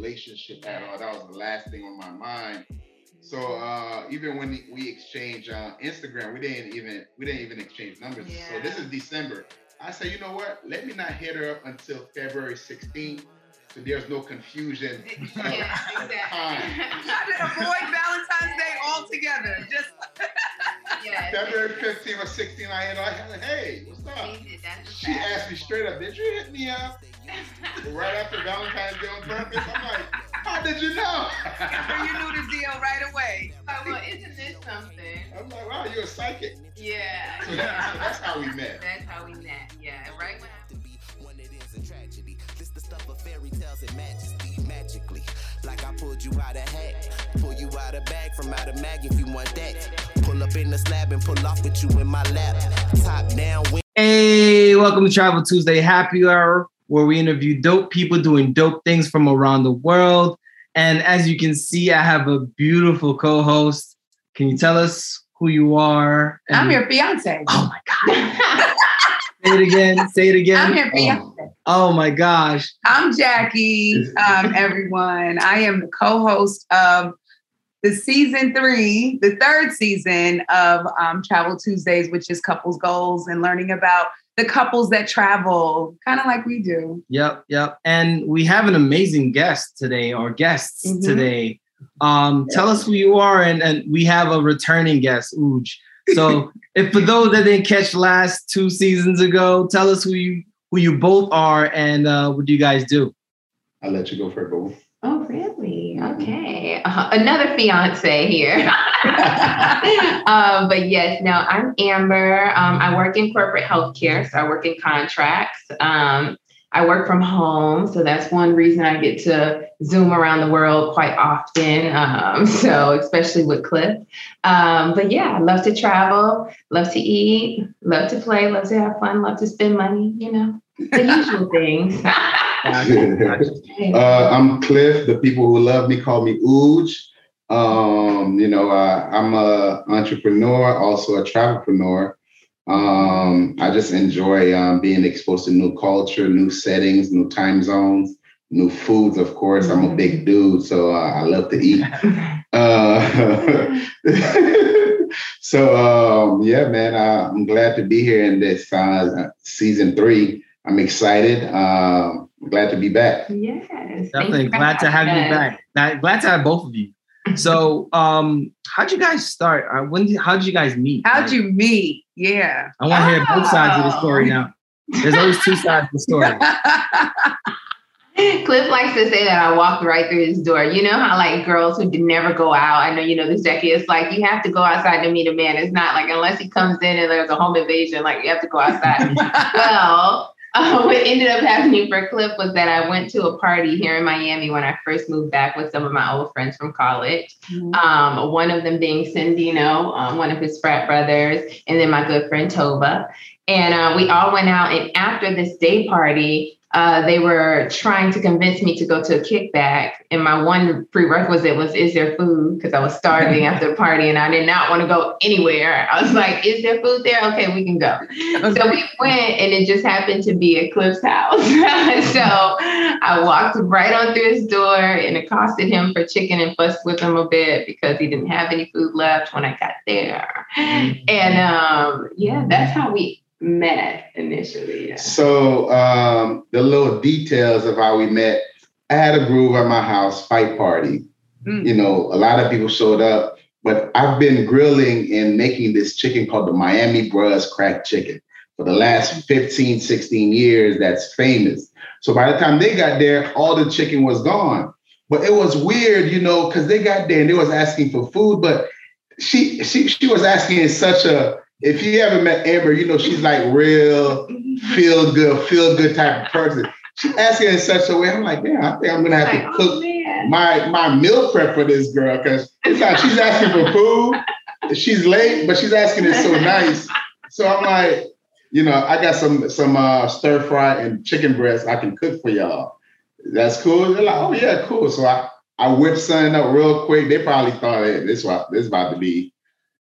relationship at all. That was the last thing on my mind. So uh, even when we exchange uh, Instagram, we didn't even we didn't even exchange numbers. Yeah. So this is December. I said, you know what? Let me not hit her up until February 16th. So there's no confusion. Yeah, exactly. Did avoid Valentine's Day altogether. Just yeah. February 15th or 16th, I hit her. I said, hey, what's up? She asked me straight up, did you hit me up? right after Valentine's Day on purpose. I'm like, how did you know? you knew the deal right away. Like, well, isn't this something? I'm like, wow, you're a psychic. Yeah. So, that, so that's how we met. That's how we met. Yeah, right when. I- used to be one, it is a tragedy. This the stuff of fairy tales and majesty magically. Like I pulled you out of hat, pull you out of bag from out of mag if you want that. Pull up in the slab and pull off with you in my lap. Top down. Hey, welcome to Travel Tuesday Happy Hour where we interview dope people doing dope things from around the world. And as you can see, I have a beautiful co-host. Can you tell us who you are? And I'm your fiance. Oh my god. say it again. Say it again. I'm your fiance. Oh, oh my gosh. I'm Jackie. Um, everyone. I am the co-host of the season three, the third season of um, Travel Tuesdays, which is couples goals and learning about the couples that travel, kind of like we do. Yep, yep. And we have an amazing guest today, or guests mm-hmm. today. Um, yep. Tell us who you are, and, and we have a returning guest, Ooj. So, if for those that didn't catch last two seasons ago, tell us who you who you both are and uh, what do you guys do? I'll let you go for both. Oh, really? Okay. Uh, another fiance here. um, but yes, no, I'm Amber. Um, I work in corporate healthcare, so I work in contracts. Um, I work from home, so that's one reason I get to zoom around the world quite often. Um, so, especially with Cliff. Um, but yeah, I love to travel, love to eat, love to play, love to have fun, love to spend money. You know, the usual things. uh, I'm Cliff. The people who love me call me Ooj. Um, you know, uh, I'm a entrepreneur, also a travelpreneur. Um, I just enjoy um, being exposed to new culture, new settings, new time zones, new foods. Of course, I'm a big dude, so uh, I love to eat. Uh, so um, yeah, man, uh, I'm glad to be here in this uh, season three. I'm excited. Um, glad to be back. Yes. Definitely glad to have you back. Glad to have both of you. So, um, how'd you guys start? Uh, when? Did, how'd you guys meet? How'd you meet? Yeah. I want to oh. hear both sides of the story now. There's always two sides of the story. Cliff likes to say that I walked right through his door. You know how like girls who never go out. I know you know this, Jackie. It's like you have to go outside to meet a man. It's not like unless he comes in and there's a home invasion, like you have to go outside. well, uh, what ended up happening for Cliff was that I went to a party here in Miami when I first moved back with some of my old friends from college. Mm-hmm. Um, one of them being Cindino, um, one of his frat brothers, and then my good friend Tova. And uh, we all went out, and after this day party, uh, they were trying to convince me to go to a kickback. And my one prerequisite was, is there food? Because I was starving after the party and I did not want to go anywhere. I was like, is there food there? Okay, we can go. So we went and it just happened to be at Cliff's house. so I walked right on through his door and accosted him for chicken and fussed with him a bit because he didn't have any food left when I got there. Mm-hmm. And um, yeah, that's how we met initially? Yeah. So um, the little details of how we met. I had a groove at my house, fight party. Mm. You know, a lot of people showed up, but I've been grilling and making this chicken called the Miami Bros Crack Chicken for the last 15, 16 years. That's famous. So by the time they got there, all the chicken was gone. But it was weird, you know, because they got there and they was asking for food, but she she she was asking in such a if you ever met Amber, you know she's like real feel good, feel good type of person. She asking in such a way. I'm like, man, I think I'm gonna have to cook oh, my my meal prep for this girl because it's like she's asking for food. She's late, but she's asking it so nice. So I'm like, you know, I got some some uh, stir fry and chicken breast I can cook for y'all. That's cool. They're like, oh yeah, cool. So I I whipped something up real quick. They probably thought hey, this this is about to be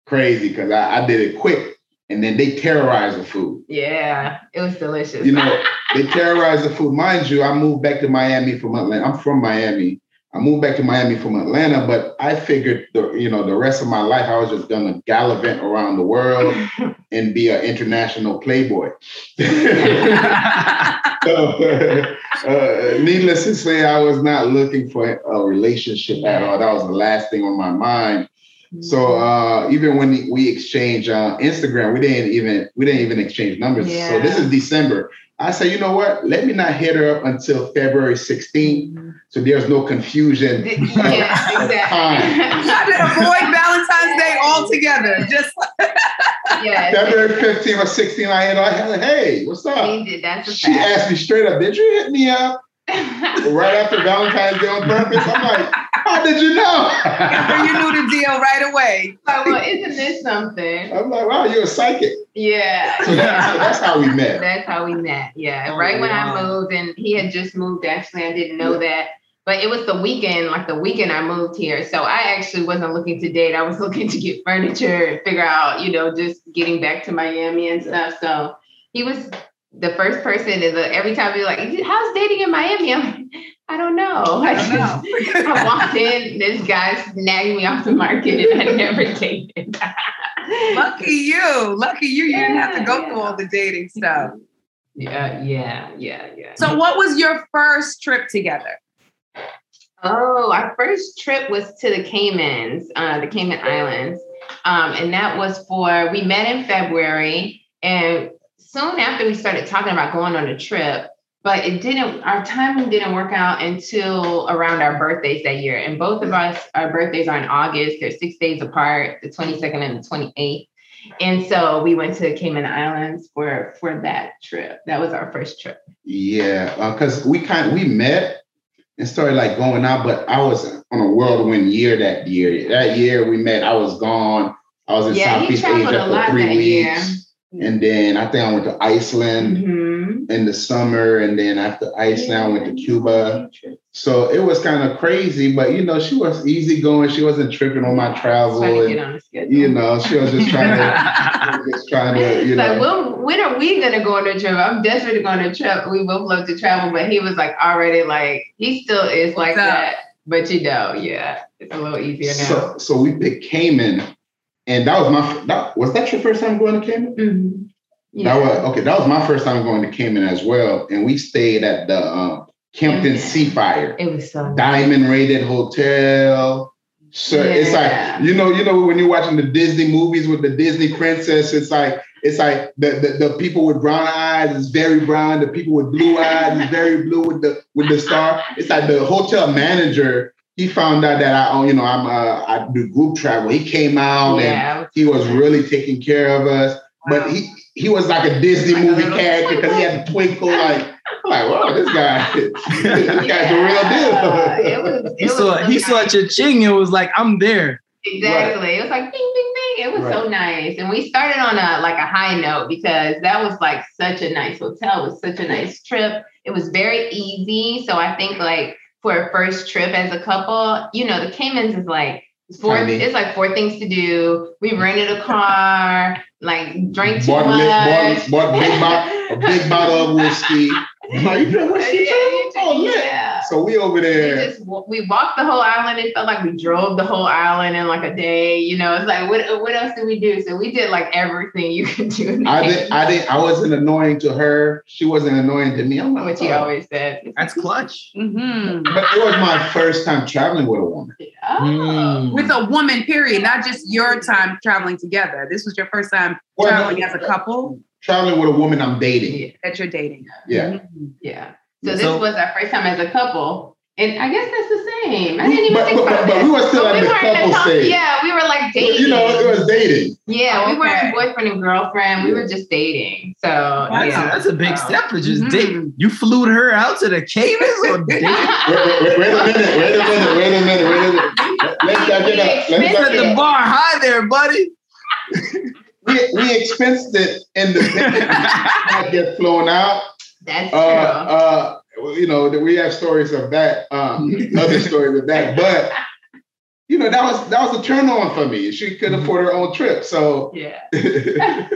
crazy because I, I, did it quick. and then they terrorize the food. Yeah, it was delicious. You know, they terrorize the food. Mind you, I moved back to Miami from Atlanta. I'm from Miami. I moved back to Miami from Atlanta, but I figured the you know the rest of my life I was just gonna gallivant around the world and be an international playboy. so, uh, needless to say, I was not looking for a relationship at all. That was the last thing on my mind. So uh, even when we exchange uh, Instagram, we didn't even we didn't even exchange numbers. Yeah. So this is December. I said, you know what? Let me not hit her up until February 16th, Mm-hmm. so there's no confusion. yeah, exactly. I did avoid Valentine's Day altogether. Just yeah, February 15th or 16th, I hit her. Said, hey, what's up? he did. That's She asked me straight up, did you hit me up right after Valentine's Day on purpose? I'm like, how did you know? you knew the deal right away. Like, well, isn't this something? I'm like, wow, you're a psychic. Yeah. So, that, so that's how we met. That's how we met. Yeah. Oh, right when. I moved, and he had just moved, actually, I didn't know that. But it was the weekend, like the weekend I moved here. So I actually wasn't looking to date. I was looking to get furniture and figure out, you know, just getting back to Miami and stuff. So he was the first person is a, every time you're like, how's dating in Miami? I'm like, I don't know. I, I know. I walked in, this guy snagged me off the market and I never dated. Lucky you. Lucky you. You didn't have to go Yeah, through all the dating stuff. Yeah, yeah, yeah, yeah. So, what was your first trip together? Oh, our first trip was to the Caymans, uh, the Cayman Islands. Um, and that was for, we met in February. And soon after we started talking about going on a trip, but it didn't, our timing didn't work out until around our birthdays that year. And both of us, our birthdays are in August. They're six days apart, the 22nd and the 28th. And so we went to the Cayman Islands for for that trip. That was our first trip. Yeah, uh, because we kind of, we met and started like going out, but I was on a whirlwind year that year. That year we met, I was gone. I was in Yeah, Southeast Asia for three weeks. year. Weeks. And then I think I went to Iceland Mhm. in the summer. And then after Iceland, I went to Cuba. So it was kind of crazy, but you know, she was easygoing. She wasn't tripping on my travel. Trying to And, get on the schedule. you know, she was just trying to just trying to, you like, know. when, when are we gonna go on a trip? I'm desperate to go on a trip. We both love to travel, but he was like already like he still is like up? that. But you know, yeah, it's a little easier now. So, so we picked Cayman, and that was my that was that your first time going to Cayman? Mhm. That was okay. That was my first time going to Cayman as well, and we stayed at the um, Kimpton Kimpton. Seafire it was so nice. Diamond Rated Hotel. So it's like you know, you know when you're watching the Disney movies with the Disney princess, it's like it's like the, the, the people with brown eyes is very brown. The people with blue eyes is very blue with the with the star. It's like the hotel manager. He found out that I, own, you know, I'm uh, I do group travel. He came out and yeah, he was really taking care of us. But he he was like a Disney Like movie little character because he had the twinkle. Like I'm like, whoa, this guy, this guy's the real deal. it was. It He was saw so he saw nice. cha-ching and was like, I'm there. Exactly. It was like ding, ding, ding. It was so nice. And we started on a like a high note because that was like such a nice hotel. It was such a nice trip. It was very easy. So I think like for a first trip as a couple, you know, the Caymans is like four Tiny. it's like four things to do. We rented a car, like drank too Bought, much. bought, bought big bo- a big bottle of whiskey. I'm like, you drink whiskey Yeah, too? you Oh, drink- yeah. So we over We there. just we walked the whole island. It felt like we drove the whole island in like a day. You know, it's like what what else did we do? So we did like everything you could do. in the I didn't. I didn't. I wasn't annoying to her. She wasn't annoying to me. I'm like, Which he oh. always said. That's clutch. hmm But it was my first time traveling with a woman. Oh. Mm. With a woman, period, not just your time traveling together. This was your first time Well, traveling as a couple Traveling with a woman I'm dating. Yeah, that you're dating. Yeah. Mhm. yeah. So this was our first time as a couple. And I guess that's the same. I didn't even But- think but- about but that. we were still But at the weren't couple top- stage. Yeah, we were like dating. You know, it was dating. yeah, we weren't boyfriend and girlfriend. We were just dating. So That's, yeah. a, that's a big So- step for just Mhm. dating. You flew her out to the Caymans or dating? Wait, wait, wait, wait a minute. Wait a minute. Wait a minute. Wait a minute. Let's back it up. Let's Set back it the bar high there, buddy. We, we expensed it in the not get flown out. That's Uh, true. uh, you know, we have stories of that, um, other stories of that, but you you know, that was that was a turn on for me. She could afford her own trip, so Yeah.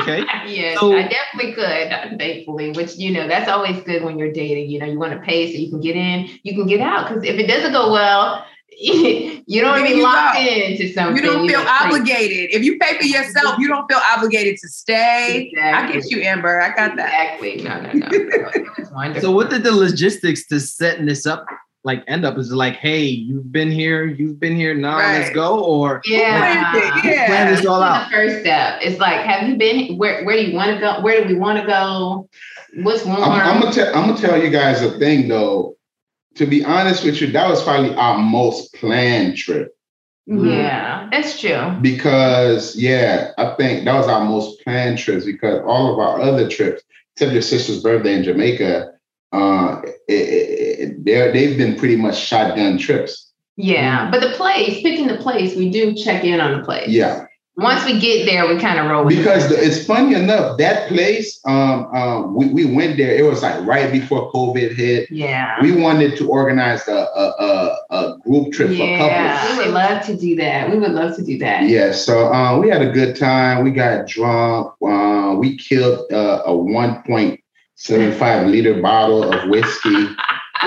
Okay. Yes, So- I definitely could, thankfully, which, you know, that's always good when you're dating. You know, you want to pay so you can get in, you can get out. Because if it doesn't go well, you don't want to be locked go. into something. You don't feel know, like- obligated. If you pay for yourself, you don't feel obligated to stay. I get you, Amber. I got that. Exactly. No, no, no. It was. So what did the logistics to setting this up like end up? Is it like, hey, you've been here, you've been here, now let's go? Or yeah. Planned it, yeah. plan this all out? the first step. It's like, have you been where? Where do you want to go? Where do we want to go? What's warm? I'm, I'm gonna tell I'm gonna tell you guys a thing though. To be honest with you, that was probably our most planned trip yeah, that's true. because yeah, I think that was our most planned trips because all of our other trips, except your sister's birthday in Jamaica, uh, it, it, it, they're they've been pretty much shotgun trips. Yeah, but the place, picking the place, we do check in on the place. Yeah, Once we get there, we kind of roll with because the, it's funny enough that place, um, um, we we went there. It was like right before COVID hit. yeah. We wanted to organize a a, a, a group trip for couples. Yeah, we would love to do that. We would love to do that. Yeah, so uh, we had a good time. We got drunk. Uh, we killed uh, a 1.75 liter bottle of whiskey.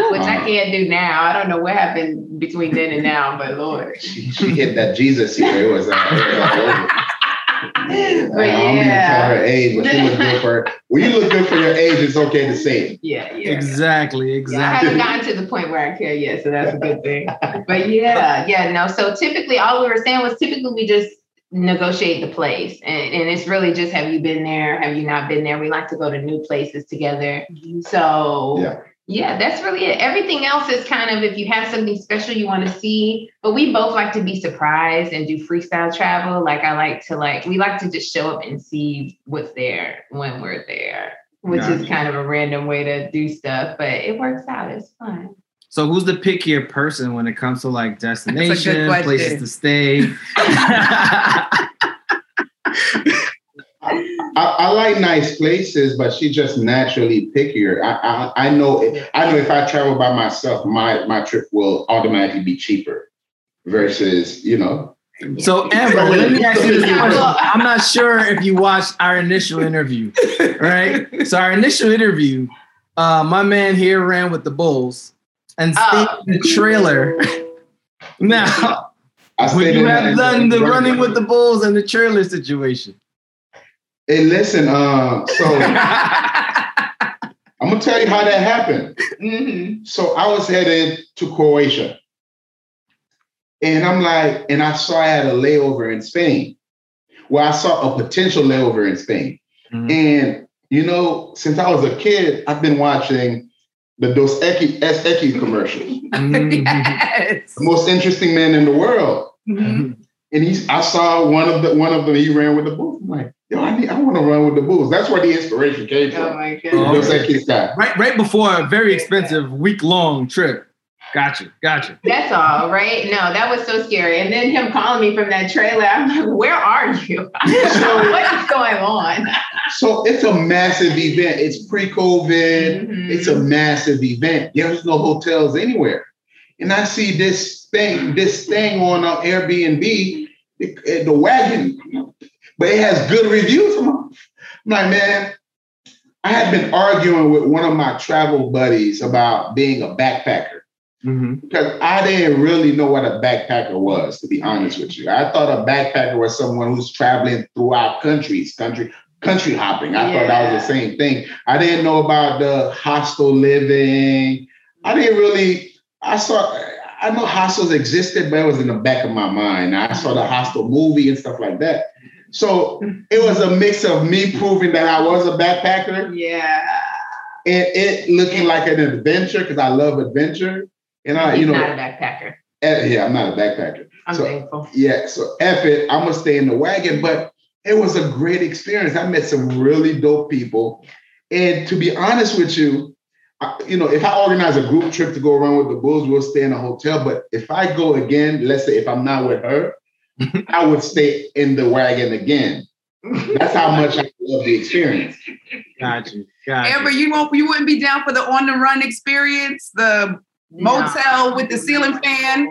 Which I can't do now. I don't know what happened between then and now, but Lord. She, she hit that Jesus here. It was, uh, it was all over. But I don't even tell yeah. her age, but she look good for when you look good for your age. It's okay to say it. Yeah, yeah. Exactly, Yeah, I exactly. haven't gotten to the point where I care yet, so that's a good thing. But yeah, yeah, no. So typically, all we were saying was typically we just negotiate the place, and, and it's really just have you been there, have you not been there? We like to go to new places together. So Yeah. Yeah, that's really it. Everything else is kind of if you have something special you want to see, but we both like to be surprised and do freestyle travel. Like I like to like we like to just show up and see what's there when we're there, which is kind of a random way to do stuff, but it works out. It's fun. So who's the pickier person when it comes to like destination, places to stay? I, I like nice places, but she just naturally pickier. I, I I know I know if I travel by myself, my my trip will automatically be cheaper versus you know. so Amber, let me ask you this question. I'm not sure if you watched our initial interview, right? So our initial interview, uh, my man here ran with the Bulls and stayed in the trailer. now, I would you have done the running with the Bulls and the trailer situation? Hey, listen. Um, so I'm gonna tell you how that happened. Mhm. So I was headed to Croatia. And I'm like, and I saw I had a layover in Spain. Well, I saw a potential layover in Spain. Mhm. And, you know, since I was a kid, I've been watching the Dos Equis, Equis commercials. Yes. The most interesting man in the world. Mhm. And he's, I saw one of the one of them. He ran with the Bulls. I'm like, yo, I need, I want to run with the Bulls. That's where the inspiration came Oh from. my Oh, goodness. Dos Equis guy. Right, right before a very expensive week long trip. Gotcha, gotcha. That's all, right? No, that was so scary. And then him calling me from that trailer, I'm like, where are you? what is going on? So it's a massive event. It's pre-COVID. Mhm. It's a massive event. There's no hotels anywhere. And I see this thing, this thing on uh, Airbnb, the, the wagon, but it has good reviews. I'm I'm like, man, I had been arguing with one of my travel buddies about being a backpacker Mhm. because I didn't really know what a backpacker was, to be honest with you. I thought a backpacker was someone who's traveling throughout countries, country, country hopping. I thought that was the same thing. I didn't know about the hostel living. I didn't really, I saw, I know hostels existed, but it was in the back of my mind. I saw the hostel movie and stuff like that. So it was a mix of me proving that I was a backpacker Yeah. and it looking like an adventure because I love adventure. And I, you know, not a backpacker. eh, yeah, I'm not a backpacker. I'm So- thankful. Yeah, so F it, I'm gonna stay in the wagon. But it was a great experience. I met some really dope people. And to be honest with you, you know, if I organize a group trip to go around with the Bulls, we'll stay in a hotel. But if I go again, let's say if I'm not with her, I would stay in the wagon again. That's how much I love the experience. Gotcha, gotcha. Amber, you won't you wouldn't be down for the on the run experience, the motel with the ceiling fan?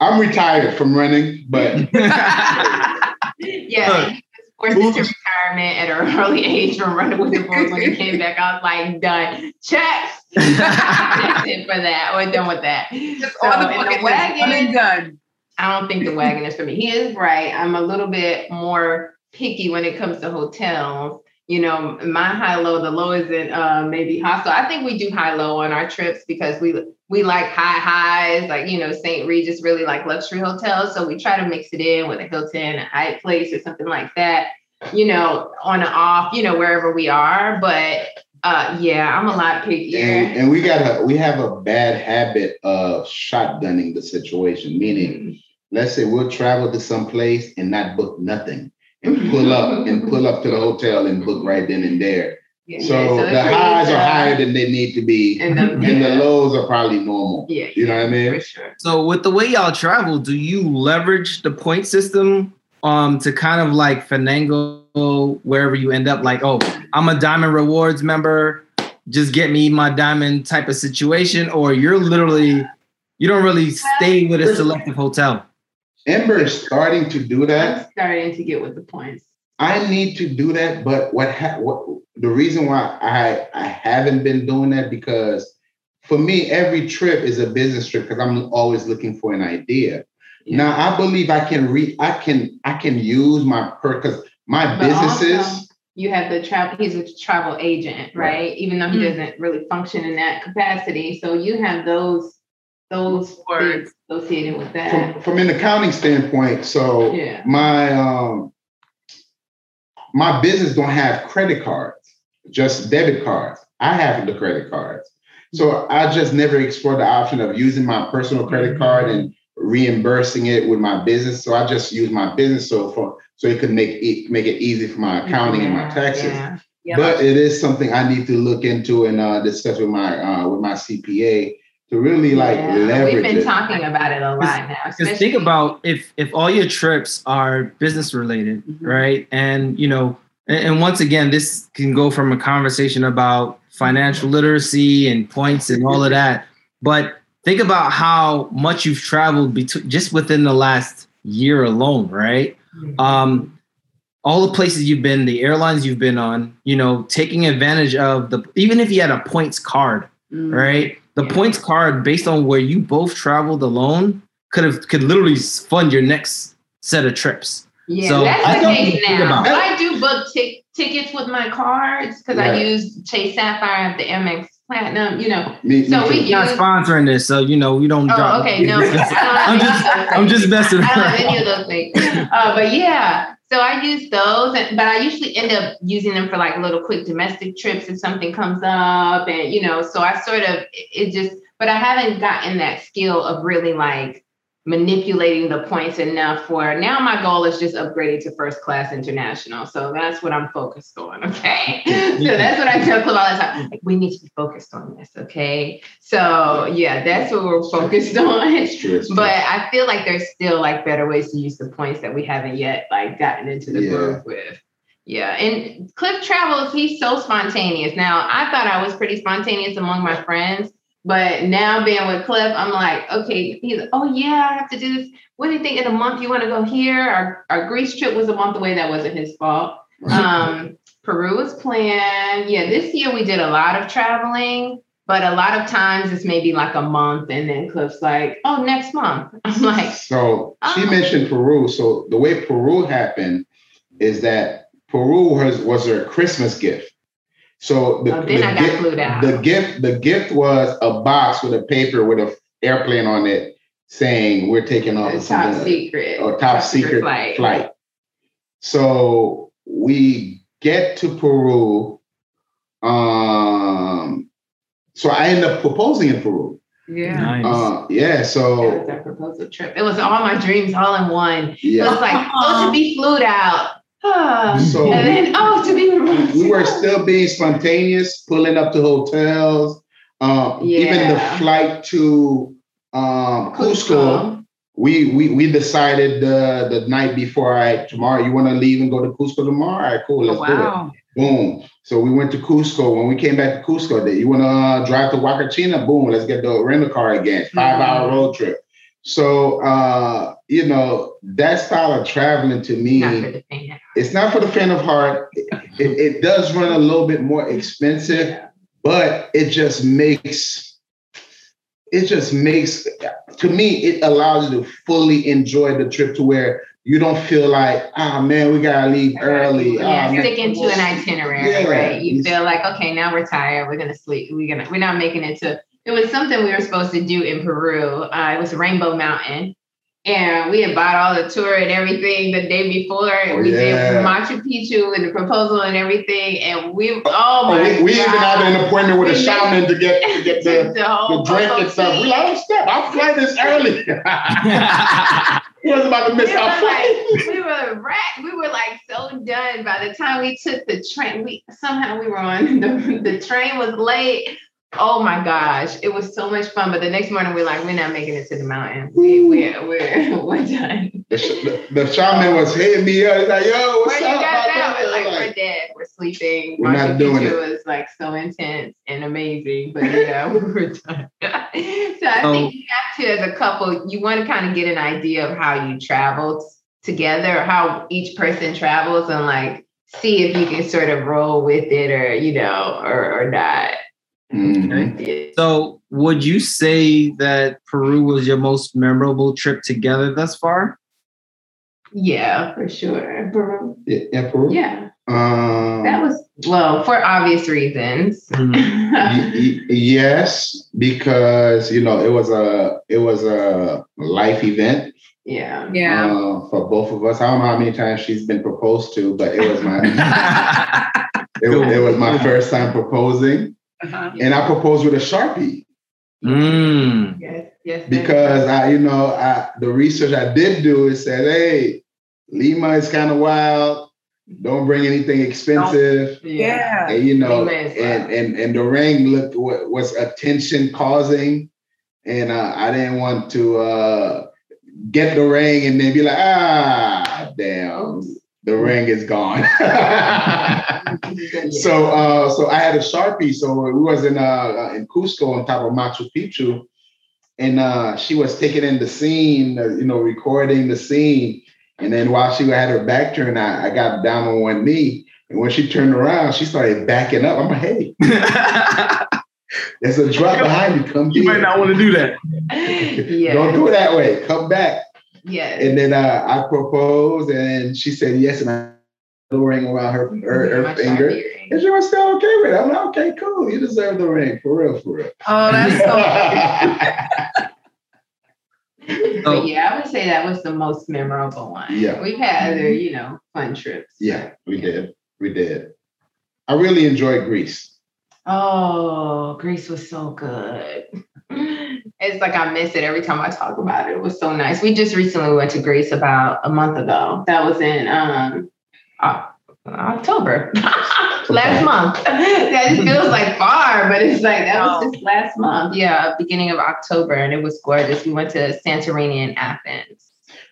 I'm retired from running, but yeah, he was forced into retirement at an early age from running with the Bulls. When he came back, I was like, done. Check. That's it for that. We're done with that. Just So, the and the wagon is- done. I don't think the wagon is for me. He is right. I'm a little bit more picky when it comes to hotels. You know, my high low, the low isn't uh, maybe hostel. I think we do high low on our trips because we we like high highs, like you know, St. Regis really like luxury hotels. So we try to mix it in with a Hilton, a Hyatt Place, or something like that. You know, on and off, you know, wherever we are. But uh, yeah, I'm a lot pickier. and, and we got a we have a bad habit of shotgunning the situation. Meaning, let's say we'll travel to some place and not book nothing, and pull up and pull up to the hotel and book right then and there. Yeah, So, it the highs creates, are higher than they need to be, and the, and the lows are probably normal. yeah, You know what I mean? for sure. So with the way y'all travel, do you leverage the point system um to kind of like finagle wherever you end up? Like, oh, I'm a diamond rewards member, just get me my diamond type of situation, or you're literally you don't really stay with a selective hotel. Amber is starting to do that. I'm starting to get with the points. I need to do that, but what ha- what the reason why I I haven't been doing that because for me every trip is a business trip because I'm always looking for an idea. Yeah. Now I believe I can re I can I can use my per because my But businesses also, you have the travel. He's a travel agent, right? Even though he Mm. doesn't really function in that capacity, so you have those those Words. associated with from, that. from an accounting standpoint. So Yeah. my um my business don't have credit cards, just debit cards. I have the credit cards. So I just never explored the option of using my personal credit card and reimbursing it with my business. So I just use my business so for so it could make it make it easy for my accounting and my taxes. yeah. Yeah. But it is something I need to look into and uh, discuss with my uh, with my CPA to really like Yeah, leverage We've been it. talking about it a lot now. Because think about if if all your trips are business related, Mhm. right? And you know, and, and once again, this can go from a conversation about financial literacy and points and all of that. But think about how much you've traveled between just within the last year alone, right? Mhm. um, all the places you've been, the airlines you've been on, you know, taking advantage of the even if you had a points card, Mm. right? The Yeah. points card based on where you both traveled alone could have could literally fund your next set of trips. Yeah, So, that's I the don't case now. about I do book tic- tickets with my cards because I use Chase Sapphire at the Amex Platinum. You know, Me, me So we too. use- Not sponsoring this, so you know we don't. Oh, drop- okay. No, I don't have I'm just I'm just messing I don't have any of those things. Uh, but yeah, so I use those, but I usually end up using them for like little quick domestic trips if something comes up, and you know, so I sort of it just, but I haven't gotten that skill of really like manipulating the points enough for now my goal is just upgrading to first class international so that's what i'm focused on okay so that's what i tell club all the time like we need to be focused on this okay so yeah that's what we're focused on It's true, it's true. but I feel like there's still like better ways to use the points that we haven't yet like gotten into the Yeah. groove with. Yeah, and Cliff travels. He's so spontaneous. Now I thought I was pretty spontaneous among my friends, but now being with Cliff, I'm like, okay. He's like, oh yeah, I have to do this. What do you think in a month you want to go here? Our our Greece trip was a month away. That wasn't his fault. Um, Peru was planned. Yeah, this year we did a lot of traveling. But a lot of times it's maybe like a month, and then Cliff's like, "Oh, next month." I'm like, So she Oh. mentioned Peru. So the way Peru happened is that Peru was was her Christmas gift. So the, Oh, then the I got gift, out. the gift the gift was a box with a paper with an airplane on it saying we're taking off "The top something, secret, or top secret flight." flight. So we get to Peru. Um, so I end up proposing in Peru. Yeah. Nice. Uh, yeah. That So was our proposal trip. It was all my dreams all in one. Yeah. It was like, oh, to be flued out. Ah. So and then, oh, to be removed. we were still being spontaneous, pulling up to hotels. Um, Even the flight to um, Cusco, we, we we decided the the night before. I tomorrow you want to leave and go to Cusco tomorrow? All right, cool, Oh, let's do it. Boom. So we went to Cusco. When we came back to Cusco, that you want to uh, drive to Huacachina? Boom. Let's get the rental car again. 5 hour Mhm. road trip. So uh, you know, that style of traveling to me, Not it's not for the fan of heart. It, it, does run a little bit more expensive, but it just makes it just makes to me it allows you to fully enjoy the trip to where you don't feel like, ah, man, we gotta leave early. Yeah, Ah, man. sticking to an itinerary, Yeah. right? You feel like, okay, now we're tired. We're gonna sleep. We're gonna. We're not making it to. It was something we were supposed to do in Peru. Uh, it was Rainbow Mountain, and we had bought all the tour and everything the day before. And Oh, we yeah. did Machu Picchu and the proposal and everything. And we, oh Oh, my we, we even had an appointment with a We made- shaman to get to get the, the the drink and stuff. We like, oh, step, our flight is early. we was about to miss our flight. like, we were wrecked. We were like so done. By the time we took the train, we somehow we were on the, the train was late. Oh my gosh, it was so much fun. But the next morning, we're like, we're not making it to the mountain. We we're we're, we're done. The, sh- the, the shaman was hitting me up. He's like, yo, what's Where you up? got my that? We're like, Like, we're dead. We're sleeping. We're not Machu doing Picchu was like so intense and amazing, but yeah, we were done. so I So- think oh. you have to, as a couple, you want to kind of get an idea of how you travel together, how each person travels, and like see if you can sort of roll with it, or you know, or or not. Mhm. So, would you say that Peru was your most memorable trip together thus far? Yeah, for sure. Peru. Yeah, yeah, Peru? Yeah, Um, that was well for obvious reasons. y- y- yes, because you know it was a it was a life event yeah. Yeah. uh, for both of us. I don't know how many times she's been proposed to, but it was my it, it was my first time proposing, Uh-huh. and I proposed with a sharpie Mm. Yes. Yes. because I you know I the research I did do is said hey Lima is kind of wild. Don't bring anything expensive. Yeah. and, you know, and, and and the ring looked wa- was attention causing, and uh, I didn't want to uh, get the ring and then be like, ah, damn, the ring is gone. so uh, so I had a sharpie. So we was in uh, in Cusco on top of Machu Picchu, and uh, she was taking in the scene, uh, you know, recording the scene. And then while she had her back turned, I, I got down on one knee. And when she turned around, she started backing up. I'm like, hey, there's a drop behind you. Come back. you here. might not want to do that. yeah. Don't do it that way. Come back. Yes. And then uh, I proposed, and she said yes, and I the ring around her her, her finger. And she was still okay with it. I'm like, okay, cool. You deserve the ring, for real, for real. Oh, that's so But yeah, I would say that was the most memorable one. Yeah. We've had other, you know, fun trips. yeah, we did. We did. I really enjoyed Greece. Oh, Greece was so good. It's like I miss it every time I talk about it. It was so nice. We just recently went to Greece about a month ago. That was in um Oc- October. last month. that feels like far, but it's like that was just last month. Yeah, beginning of October, and it was gorgeous. We went to Santorini and Athens.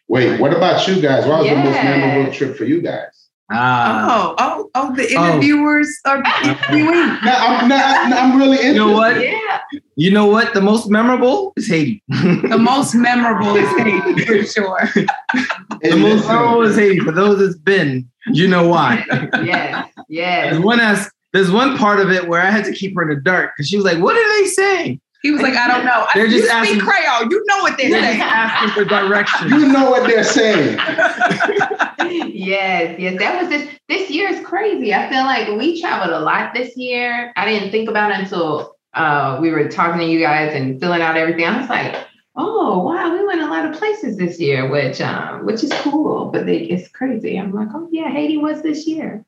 Wait, what about you guys? What was the most memorable trip for you guys? Ah. Oh, oh, oh, the interviewers are interviewing. No, I'm not. I'm really interested. You know what? Yeah. You know what? The most memorable is Haiti. The most memorable is Haiti for sure. Hey, the most memorable is Haiti. For those that's been, you know why. Yes. Yes. There's one as there's one part of it where I had to keep her in the dark because she was like, "What are they saying?" He was like, I don't know. They're you just speak asking- Creole. You know what they're They're just saying. asking for directions. You know what they're saying. yes, yes. That was this this year is crazy. I feel like we traveled a lot this year. I didn't think about it until uh, we were talking to you guys and filling out everything. I was like, oh wow, we went a lot of places this year, which um, which is cool, but they, it's crazy. I'm like, oh yeah, Haiti was this year.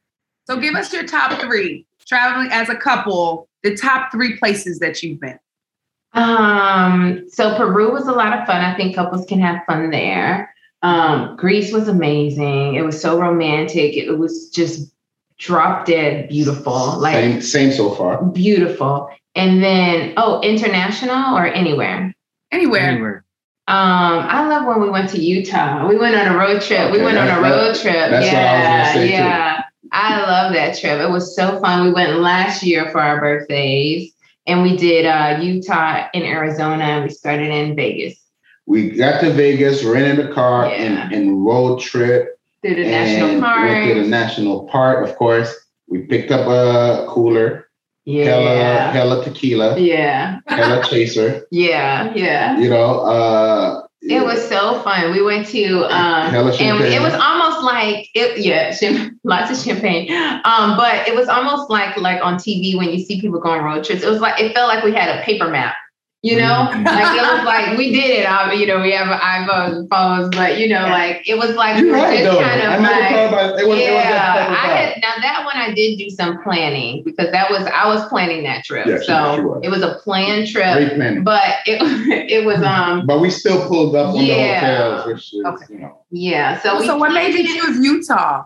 So give us your top three. Traveling as a couple, the top three places that you've been. Um, so Peru was a lot of fun. I think couples can have fun there. Um, Greece was amazing. It was so romantic. It was just drop dead beautiful. Like Same, same so far. beautiful. And then, oh, international or anywhere. Anywhere. Anywhere. Um, I love when we went to Utah. We went on a road trip. we went on a that's- road trip. that's what I was yeah, gonna say, too. yeah. I love that trip. It was so fun. We went last year for our birthdays, and we did uh, Utah and Arizona, and we started in Vegas. we got to Vegas, rented a car, Yeah. and, and road trip. Through the national park. Went to the national park, of course. We picked up a cooler, hella, yeah. hella tequila, Yeah. hella chaser. Yeah. Yeah. You know, uh, It was so fun. We went to um Hella and it was almost like it yeah, lots of champagne. Um, but it was almost like like on TV when you see people go on road trips. It was like it felt like we had a paper map. You know, Mm. like it was like we did it. Um, you know, we have iPhones, phones, but you know, like it was like we You're were right, just though. kind of I never like about it. It was, it was yeah, of I had now that one I did do some planning because that was I was planning that trip. Yeah, so she was. it was a planned trip, Great man. but it it was um But we still pulled up on Yeah. the hotels, which is, Okay. you know. yeah. So we So what made you choose Utah?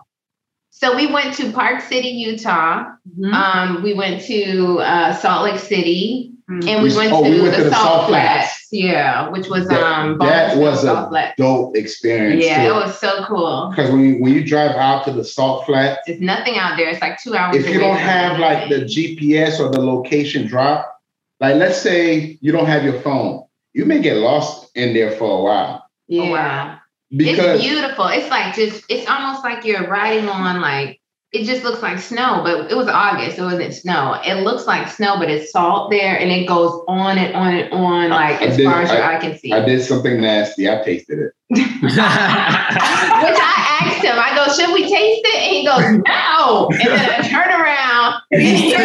So we went to Park City, Utah. Mhm. Um, we went to uh, Salt Lake City, and we We- went, oh, to, we went the to the Salt Salt Flats. Flats. Yeah, which was That- um that Baldwin was Salt a Flats. dope experience. Yeah, too. it was so cool. Because when you, when you drive out to the Salt Flats, There's nothing out there. It's like two hours. if you don't have like the. GPS or the location drop, like let's say you don't have your phone, you may get lost in there for a while. yeah. Oh, wow. Because it's beautiful. It's like just it's almost like you're riding on like it just looks like snow, but it was August. It wasn't snow. It looks like snow, but it's salt there, and it goes on and on and on, like I as did- far as your I- eye can see. I did something nasty. I tasted it. Which I asked him, I go, should we taste it? And he goes, no. And then I turn around and he oh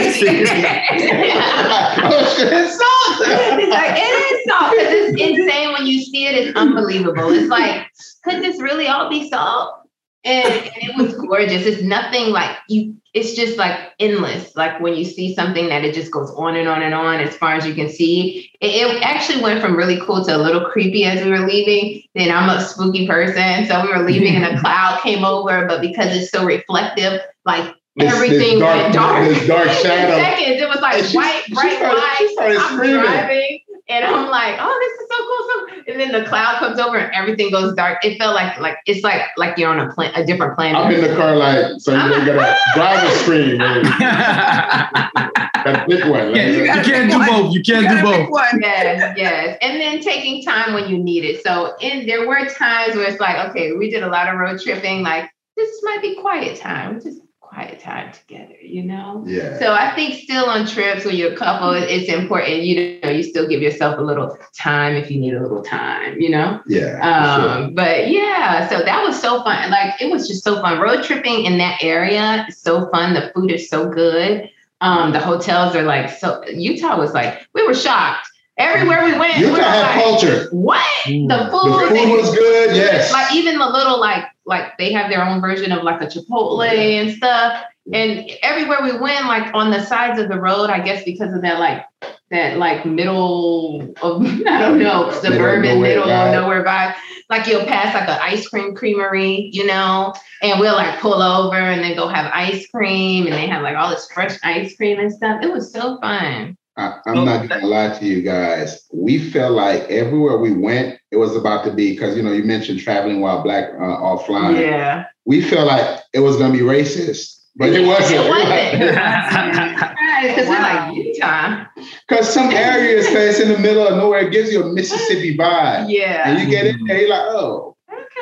shit, it's salt. He's like, it is salt because it's insane when you see it. It's unbelievable. It's like, could this really all be salt? And, and it was gorgeous. It's nothing like you. It's just like endless. Like when you see something that it just goes on and on and on as far as you can see. It, it actually went from really cool to a little creepy as we were leaving. Then I'm a spooky person, so we were leaving and a cloud came over. But because it's so reflective, like This- this everything dark- went dark. this dark In shadow. seconds, it was like white, bright white. she started I'm screaming. driving and I'm like, oh, this is so cool. So, and then the cloud comes over and everything goes dark. It felt like like it's like like you're on a plan, a different planet. I'm in the car like, so you're gonna drive a screen. That big one. Yeah, like- you can't do both. You can't do both. One. yes, yes. And then taking time when you need it. So in there were times where it's like, okay, we did a lot of road tripping, like this might be quiet time, just quiet time together, you know? yeah. So I think still on trips when you're a couple, it's important, you know, you still give yourself a little time if you need a little time, you know? Yeah. for sure. Um, but yeah, so that was so fun. Like it was just so fun. Road tripping in that area is so fun. The food is so good. Um, the hotels are like so Utah was like, we were shocked. Everywhere we went, we Utah were had like, culture. what? Mm. The The food, food they- was good. Yes. like even the little like like they have their own version of like a Chipotle and stuff. And everywhere we went, like on the sides of the road, I guess because of that like that like middle of I don't know Middle suburban nowhere middle of nowhere vibe. Like you'll pass like an ice cream creamery, you know, and we'll like pull over and then go have ice cream, and they have like all this fresh ice cream and stuff. It was so fun. I, I'm not gonna lie to you guys. We felt like everywhere we went, it was about to be because you know you mentioned traveling while black uh, offline. Yeah, We felt like it was gonna be racist, but it wasn't. It wasn't. Wow. because we're Wow. like Utah. Because some areas, cause it's in the middle of nowhere, it gives you a Mississippi vibe, Yeah. and you get in there, you're like, oh.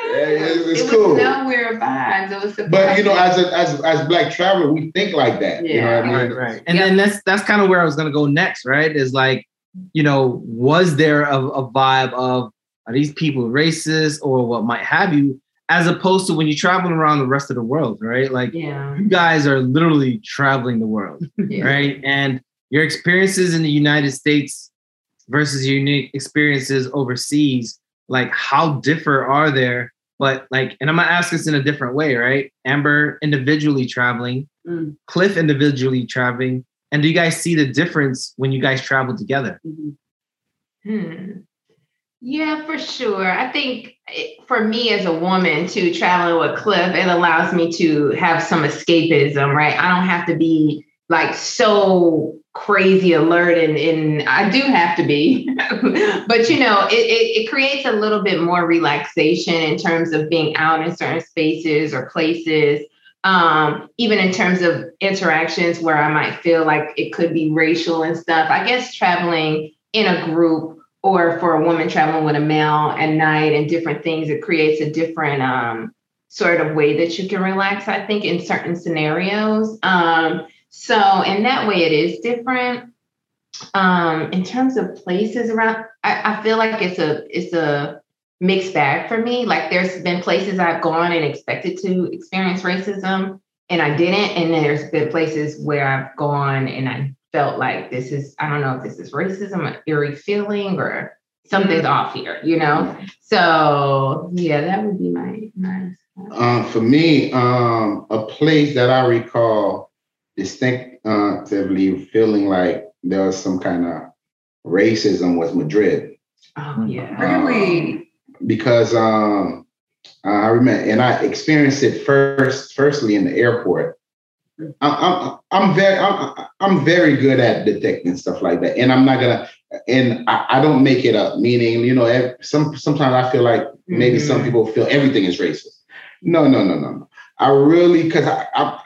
Okay. Yeah, it's- it's it cool. was nowhere vibes. It was But you know, as a, as as black traveler, we think like that. You know what I Right, mean? right. And then that's that's kind of where I was gonna go next, right? Is like, you know, was there a, a vibe of are these people racist or what might have you, as opposed to when you're traveling around the rest of the world, right? Like yeah. you guys are literally traveling the world, yeah. right? And your experiences in the United States versus your unique experiences overseas, like how differ are there? But like, and I'm gonna ask this in a different way, right? Amber individually traveling, Mm. Cliff individually traveling, and do you guys see the difference when you guys travel together? Mhm. Hmm. Yeah, for sure. I think it, for me as a woman to traveling with Cliff, it allows me to have some escapism, right? I don't have to be like so crazy alert and, and I do have to be, but you know, it, it, it creates a little bit more relaxation in terms of being out in certain spaces or places. Um, even in terms of interactions where I might feel like it could be racial and stuff. I guess traveling in a group or for a woman traveling with a male at night and different things, it creates a different um, sort of way that you can relax, I think, in certain scenarios. Um, so in that way, it is different. Um, in terms of places around, I, I feel like it's a it's a mixed bag for me. Like there's been places I've gone and expected to experience racism and I didn't. And there's been places where I've gone and I felt like this is, I don't know if this is racism, an eerie feeling or something's off here, you know? So yeah, that would be my, my uh, for me, um, a place that I recall distinctively feeling like there was some kind of racism was Madrid. Oh yeah. Really? Um, because um, I remember, and I experienced it first, firstly in the airport. I'm, I'm, very I'm, I'm very good at detecting stuff like that, and I'm not gonna and I, I don't make it up. Meaning, you know, some sometimes I feel like maybe mm-hmm. some people feel everything is racist. No, no, no, no, no. I really because I, I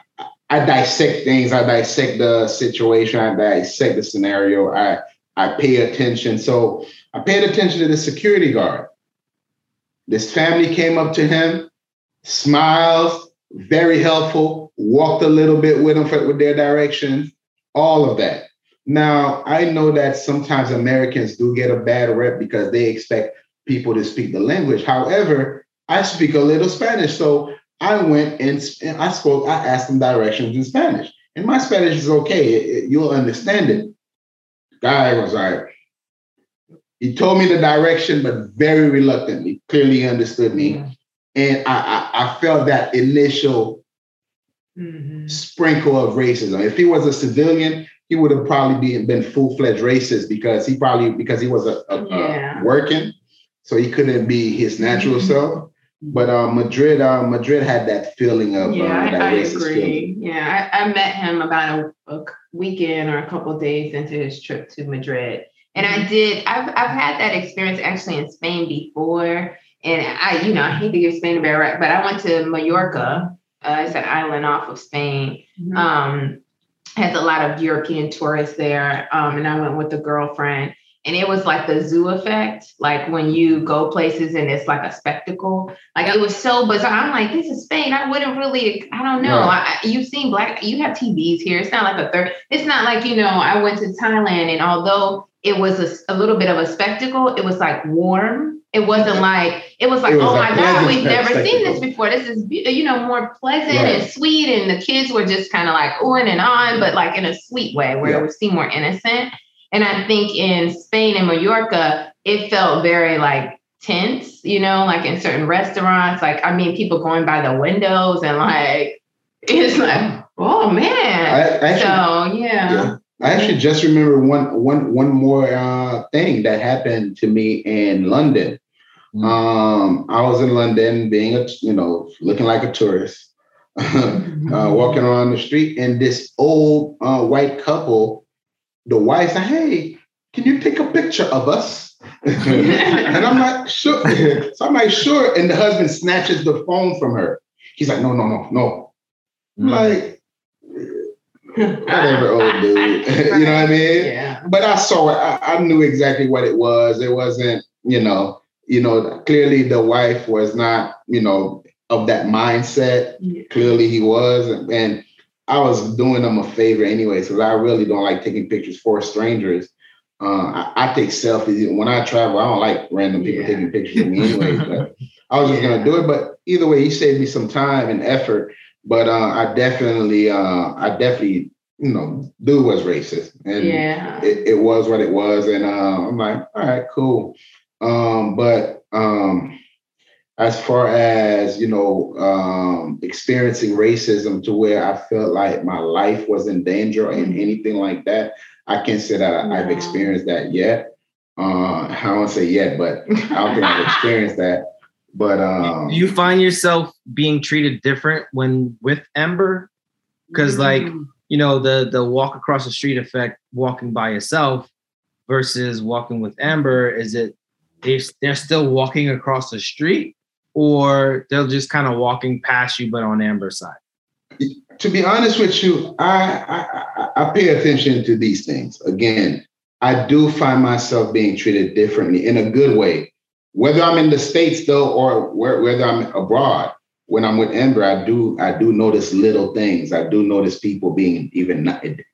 I dissect things. I dissect the situation. I dissect the scenario. I I pay attention. So I paid attention to the security guard. This family came up to him, smiles, very helpful, walked a little bit with him for, with their directions, all of that. Now, I know that sometimes Americans do get a bad rep because they expect people to speak the language. However, I speak a little Spanish. So I went and, and I spoke, I asked them directions in Spanish. And my Spanish is okay. It, it, you'll understand it. Guy was like, he told me the direction, but very reluctantly. Clearly understood me. And I, I, I, felt that initial mm-hmm. sprinkle of racism. If he was a civilian, he would have probably been, been full-fledged racist because he probably because he was a, a, yeah. a working, so he couldn't be his natural mm-hmm. self. But uh, Madrid, uh, Madrid had that feeling of yeah, um, that I, I agree. Feeling. Yeah, I, I, met him about a, a weekend or a couple days into his trip to Madrid, and I mm-hmm. did. I've I've had that experience actually in Spain before, and I, you know, I hate to give Spain a bad rap, but I went to Mallorca. Uh, it's an island off of Spain. Mm-hmm. Um, has a lot of European tourists there, um, and I went with a girlfriend. And it was like the zoo effect, like when you go places and it's like a spectacle. Like it was so bizarre. I'm like, this is Spain. I wouldn't really, I don't know. I, you've seen black, you have TVs here. It's not like a third. It's not like you know. I went to Thailand, and although it was a, a little bit of a spectacle. It was like warm. It wasn't like it was like, it was oh my god, we've never spectacle. seen this before. This is you know more pleasant right. and sweet, and the kids were just kind of like on and on, but like in a sweet way where yeah. it would seem more innocent. And I think in Spain and Mallorca, it felt very like tense, you know, like in certain restaurants. Like I mean, people going by the windows and like it's like, oh man. I, actually, so yeah. yeah. I actually just remember one one one more uh, thing that happened to me in London. Mm-hmm. Um, I was in London, being a you know looking like a tourist, uh, walking around the street, and this old uh, white couple, the wife said, "Hey, can you take a picture of us?" and I'm like, "Sure." so I'm like, "Sure." And the husband snatches the phone from her. He's like, "No, no, no, no." Mm-hmm. Like whatever, old dude. you know what I mean? Yeah. But I saw it. I, I, knew exactly what it was. It wasn't, you know, you know, clearly the wife was not, you know, of that mindset. Yeah. Clearly he was. And I was doing them a favor anyway, because I really don't like taking pictures for strangers. Uh, I, I, take selfies when I travel. I don't like random people yeah. taking pictures of me anyway. but I was just gonna do it. But either way, he saved me some time and effort but uh, I definitely, uh, I definitely, you know, dude was racist, and yeah. it, it was what it was, and uh, I'm like, all right, cool. Um, but um, as far as you know, um, experiencing racism to where I felt like my life was in danger and mm-hmm. anything like that, I can't say that no. I've experienced that yet. Uh, I don't say yet, but I don't think I've experienced that. But um, you find yourself being treated different when with Amber? Because mm. like you know the the walk across the street effect, walking by yourself versus walking with Amber, is it they they're still walking across the street, or they're just kind of walking past you but on Amber's side? To be honest with you, I, I I pay attention to these things again. I do find myself being treated differently in a good way. Whether I'm in the States though, or where, whether I'm abroad, when I'm with Amber, I do I do notice little things. I do notice people being even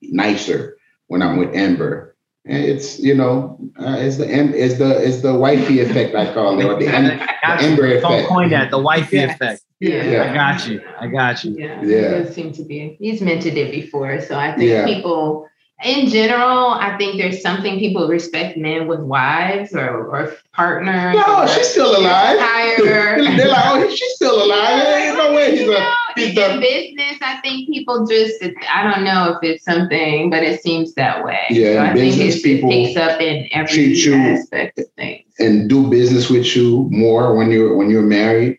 nicer when I'm with Amber. And it's you know uh, it's the it's the it's the wifey effect I call it or the, em, the Amber effect. Don't coin that the wifey Yes. effect. Yeah. Yeah. I got you. I got you. Yeah, Yeah. it does seem to be. He's mentioned it before, so I think Yeah. people, in general, I think there's something people respect men with wives or or partners. No, or she's still alive. They're like, oh, she's still alive. There's no way he's a he's in done. business, I think people just, I don't know if it's something, but it seems that way. Yeah, so I business, people takes up in every aspect of things. and do business with you more when you're when you're married.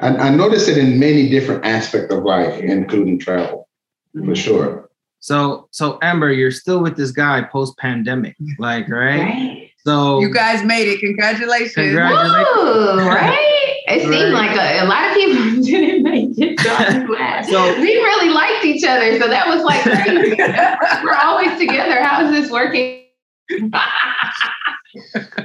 And I notice it in many different aspects of life, including travel, for mm-hmm. sure. So so Amber, you're still with this guy post pandemic, mm-hmm. like right? Right. So You guys made it. Congratulations. Congratulations. Woo, right? It seemed Right. like a, a lot of people didn't make it. So So- we really liked each other. So that was like crazy. We're always together. How is this working?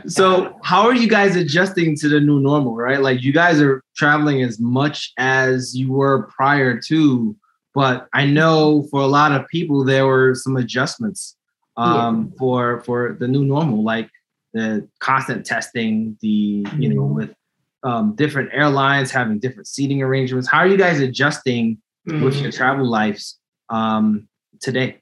so how are you guys adjusting to the new normal, right? Like you guys are traveling as much as you were prior to, but I know for a lot of people there were some adjustments um for for the new normal, like the constant testing, the you know, with um different airlines having different seating arrangements. How are you guys adjusting with your travel lives um today?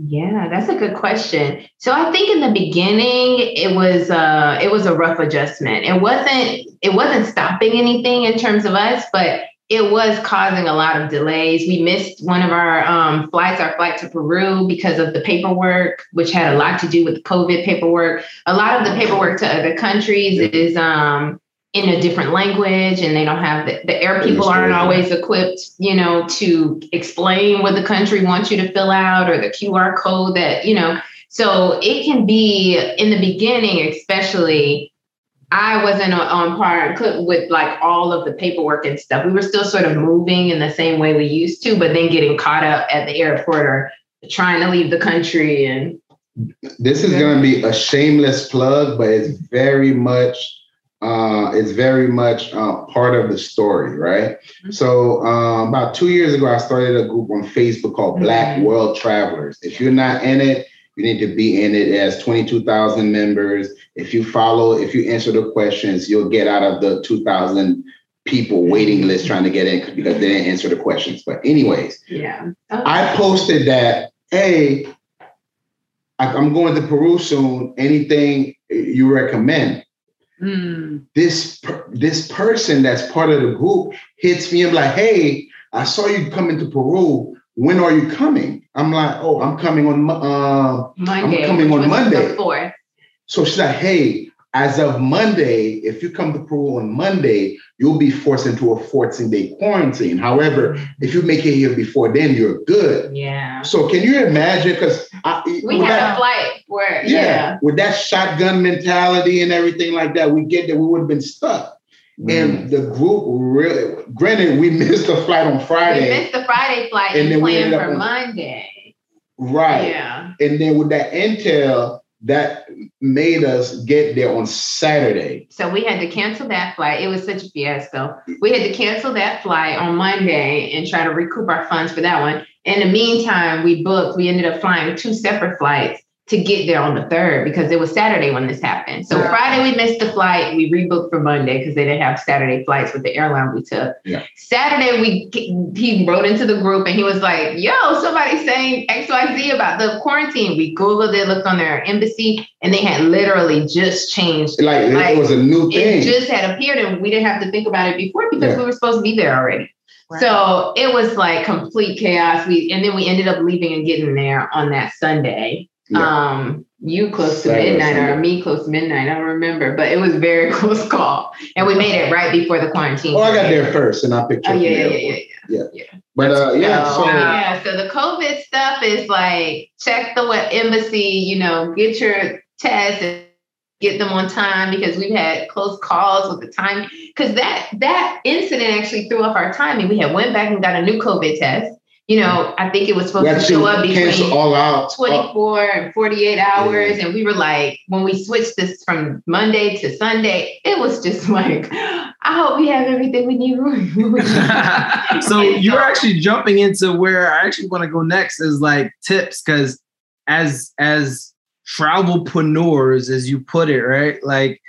Yeah, that's a good question. So I think in the beginning it was uh it was a rough adjustment. It wasn't it wasn't stopping anything in terms of us, but it was causing a lot of delays. We missed one of our um, flights, our flight to Peru, because of the paperwork, which had a lot to do with COVID paperwork. A lot of the paperwork to other countries is um, in a different language, and they don't have the, the air people aren't always equipped, you know, to explain what the country wants you to fill out or the QR code that, you know. So it can be in the beginning, especially. I wasn't on- par with like all of the paperwork and stuff. We were still sort of moving in the same way we used to, but then getting caught up at the airport or trying to leave the country and This is going to be a shameless plug, but it's very much uh, it's very much uh, part of the story, right? So um, about two years ago, I started a group on Facebook called Black Mhm. World Travelers. If you're not in it, you need to be in it. as 22,000 members. If you follow, if you answer the questions, you'll get out of the 2,000 people waiting list trying to get in because they didn't answer the questions. But anyways, yeah. I posted that, hey, I'm going to Peru soon. Anything you recommend? Mm. This this person that's part of the group hits me. I'm like, hey, I saw you coming to Peru. When are you coming? I'm like, oh, I'm coming on. Uh, Monday. coming on Monday. Fourth. so she's like, hey, as of Monday, if you come to Peru on Monday, you'll be forced into a 14 day quarantine. However, if you make it here before then, you're good. Yeah. So can you imagine? Because We had a flight where yeah, yeah. with that shotgun mentality and everything like that, we get that we would have been stuck. Mm. And the group really, granted, we missed the flight on We Friday, missed the Friday flight And and, then we planned ended up for on- Monday. right? Yeah. And then with that intel, that made us get there on Saturday. So we had to cancel that flight. It was such a fiasco. We had to cancel that flight on Monday and try to recoup our funds for that one. In the meantime, we booked, we ended up flying two separate flights to get there on the third because it was Saturday when this happened. So Wow. Friday we missed the flight. We rebooked for Monday because they didn't have Saturday flights with the airline we took. Yeah. Saturday we he wrote into the group and he was like, "Yo, somebody's saying X Y Z about the quarantine." We googled it, looked on their embassy, and they had literally just changed Like, Like, it was a new it thing. just had appeared and we didn't have to think about it before because Yeah. we were supposed to be there already. Right. So it was like complete chaos. We and then we ended up leaving and getting there on that Sunday. Yeah. Um, you close to midnight or me close to midnight. I don't remember, but it was very close call, and we made it right before the quarantine. oh, I got there first, and I picked you Oh up yeah, yeah, yeah, yeah, yeah. But uh, yeah, So, so yeah, so the COVID stuff is like check the what embassy, you know, get your test and get them on time because we've had close calls with the time. Because that that incident actually threw off our timing. We had went back and got a new COVID test. You know, I think it was supposed to show up between all out, 24 and 48 hours. Yeah. And we were like, when we switched this from Monday to Sunday, it was just like, I hope we have everything we need. so you're actually jumping into where I actually want to go next is like tips because as as travelpreneurs, as you put it, right? Like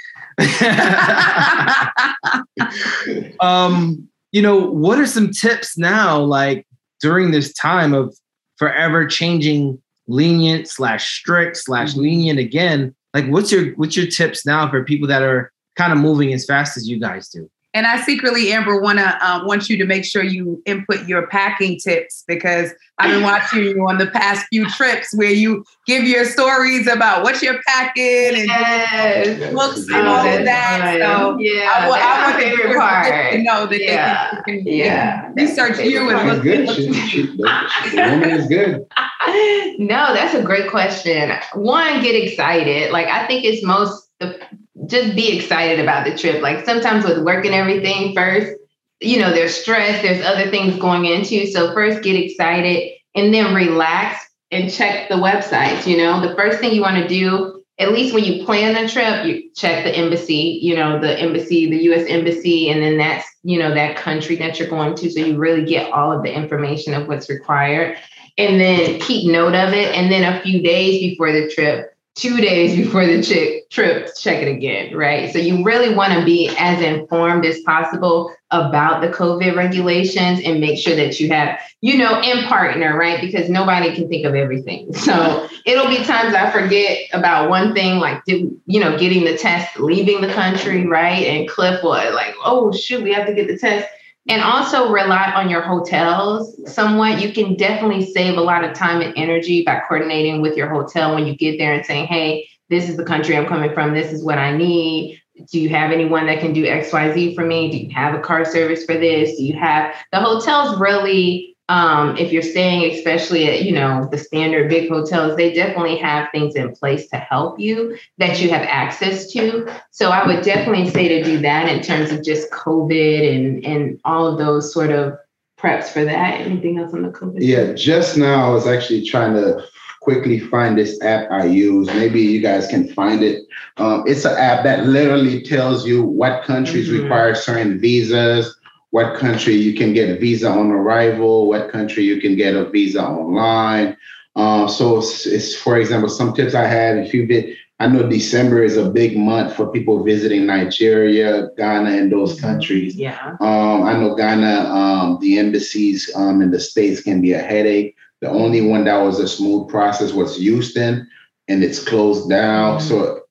um, you know, what are some tips now, like during this time of forever changing lenient slash strict slash mm-hmm. lenient again? Like, what's your what's your tips now for people that are kind of moving as fast as you guys do? And I secretly, Amber, wanna uh, want you to make sure you input your packing tips because I've been watching you on the past few trips where you give your stories about what you're packing and yes. books and oh, all of that. Right. So yeah, I, I, I want the favorite part to know that yeah. they can, yeah. research you and look. Good. She, she, the woman is good. no, that's a great question. One, get excited. Like I think it's most the just be excited about the trip. Like sometimes with work and everything, first, you know, there's stress, there's other things going into. So first get excited and then relax and check the websites. You know, the first thing you want to do, at least when you plan the trip, you check the embassy, you know, the embassy, the US embassy, and then that's, you know, that country that you're going to. So you really get all of the information of what's required. And then keep note of it. And then a few days before the trip, two days before the trip, check it again, right? So you really want to be as informed as possible about the COVID regulations and make sure that you have, you know, in partner, right? Because nobody can think of everything. So it'll be times I forget about one thing, like, you know, getting the test, leaving the country, right? And Cliff was like, oh, shoot, we have to get the test and also rely on your hotels somewhat. You can definitely save a lot of time and energy by coordinating with your hotel when you get there and saying, hey, this is the country I'm coming from. This is what I need. Do you have anyone that can do XYZ for me? Do you have a car service for this? Do you have the hotels really um, if you're staying, especially at you know the standard big hotels, they definitely have things in place to help you that you have access to. So I would definitely say to do that in terms of just COVID and and all of those sort of preps for that. Anything else on the COVID? Yeah, just now I was actually trying to quickly find this app I use. Maybe you guys can find it. Um, it's an app that literally tells you what countries mm-hmm. require certain visas what country you can get a visa on arrival, what country you can get a visa online. Uh, so it's, it's, for example, some tips I had, if you did, I know December is a big month for people visiting Nigeria, Ghana, and those mm-hmm. countries. Yeah. Um, I know Ghana, um, the embassies um, in the States can be a headache. The only one that was a smooth process was Houston, and it's closed down. Mm-hmm. So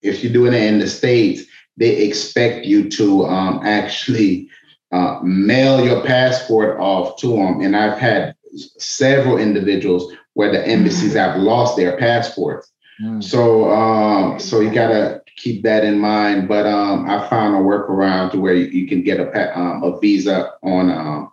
if you're doing it in the States, they expect you to um, actually uh, mail your passport off to them. And I've had several individuals where the embassies have lost their passports. Mm. So, um, so you gotta keep that in mind. But um, I found a workaround to where you, you can get a um, a visa on um,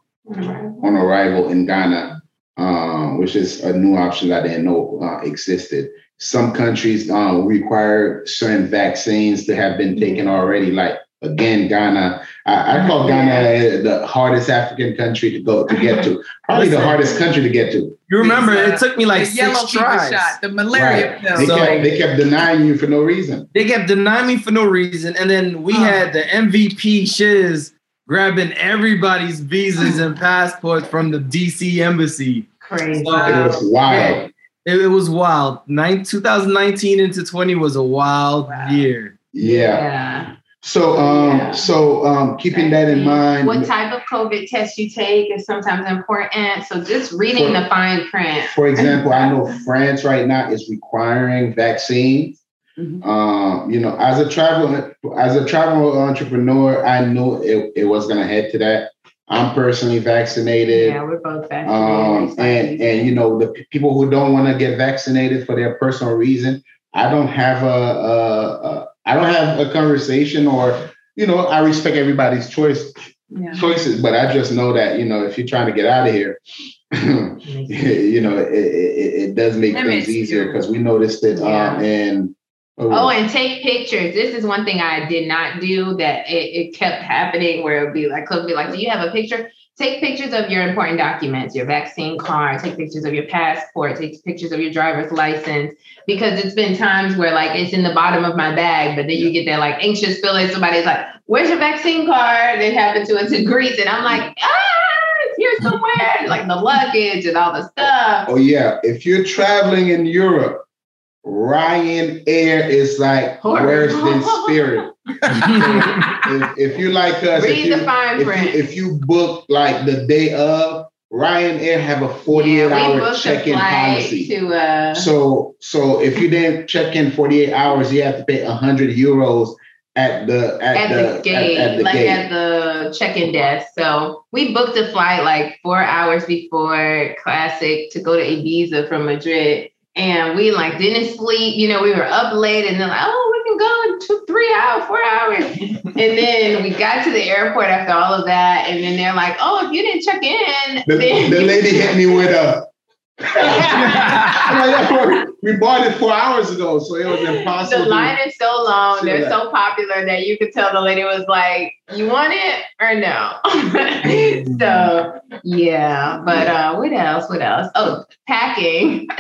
on arrival in Ghana, um, which is a new option that I didn't know uh, existed. Some countries um, require certain vaccines to have been taken already, like again, Ghana. I, I call Ghana the hardest African country to go to get to. Probably the hardest country to get to. You remember it took me like six tries. Shot, the malaria right. pill. They, so, kept, they kept denying you for no reason. They kept denying me for no reason, and then we had the MVP shiz grabbing everybody's visas and passports from the DC embassy. Crazy. So, it was wild. It, it, was wild. Nine, 2019 into 20 was a wild wow. year. Yeah. yeah. So, um, yeah. so um, keeping that in mind. What type of COVID test you take is sometimes important. So, just reading for, the fine print. For example, I know France right now is requiring vaccines. Mm-hmm. Um, you know, as a travel as a travel entrepreneur, I knew it, it was going to head to that. I'm personally vaccinated. Yeah, we're both vaccinated. Um, and and you know, the people who don't want to get vaccinated for their personal reason, I don't have a, a, a I don't have a conversation or, you know, I respect everybody's choice yeah. choices, but I just know that, you know, if you're trying to get out of here, you know, it, it, it does make that things easier because we noticed it yeah. um, and oh, oh, and take pictures. This is one thing I did not do that it, it kept happening where it would be like, could be like, do you have a picture? Take pictures of your important documents, your vaccine card, take pictures of your passport, take pictures of your driver's license, because it's been times where like it's in the bottom of my bag, but then you get that like anxious feeling. Somebody's like, "Where's your vaccine card?" It happened to us in Greece, and I'm like, "Ah, it's here somewhere!" like the luggage and all the stuff. Oh yeah, if you're traveling in Europe, Ryanair is like worse than Spirit. if, if, you like us, Read if you, the fine if print. You, if you book like the day of, Ryanair have a 48 yeah, hour check-in policy. To, uh, so so if you didn't check in 48 hours, you have to pay 100 euros at the at, at the, the gate, at, at the like gate. at the check-in desk. So we booked a flight like four hours before Classic to go to Ibiza from Madrid. And we like didn't sleep, you know, we were up late and then like, oh, we can go in two, three hours, four hours. and then we got to the airport after all of that. And then they're like, oh, if you didn't check in, the, then the lady hit me with a we bought it four hours ago, so it was impossible. The line is so long, they're that. so popular that you could tell the lady was like, "You want it or no?" so yeah, but uh, what else? What else? Oh, packing.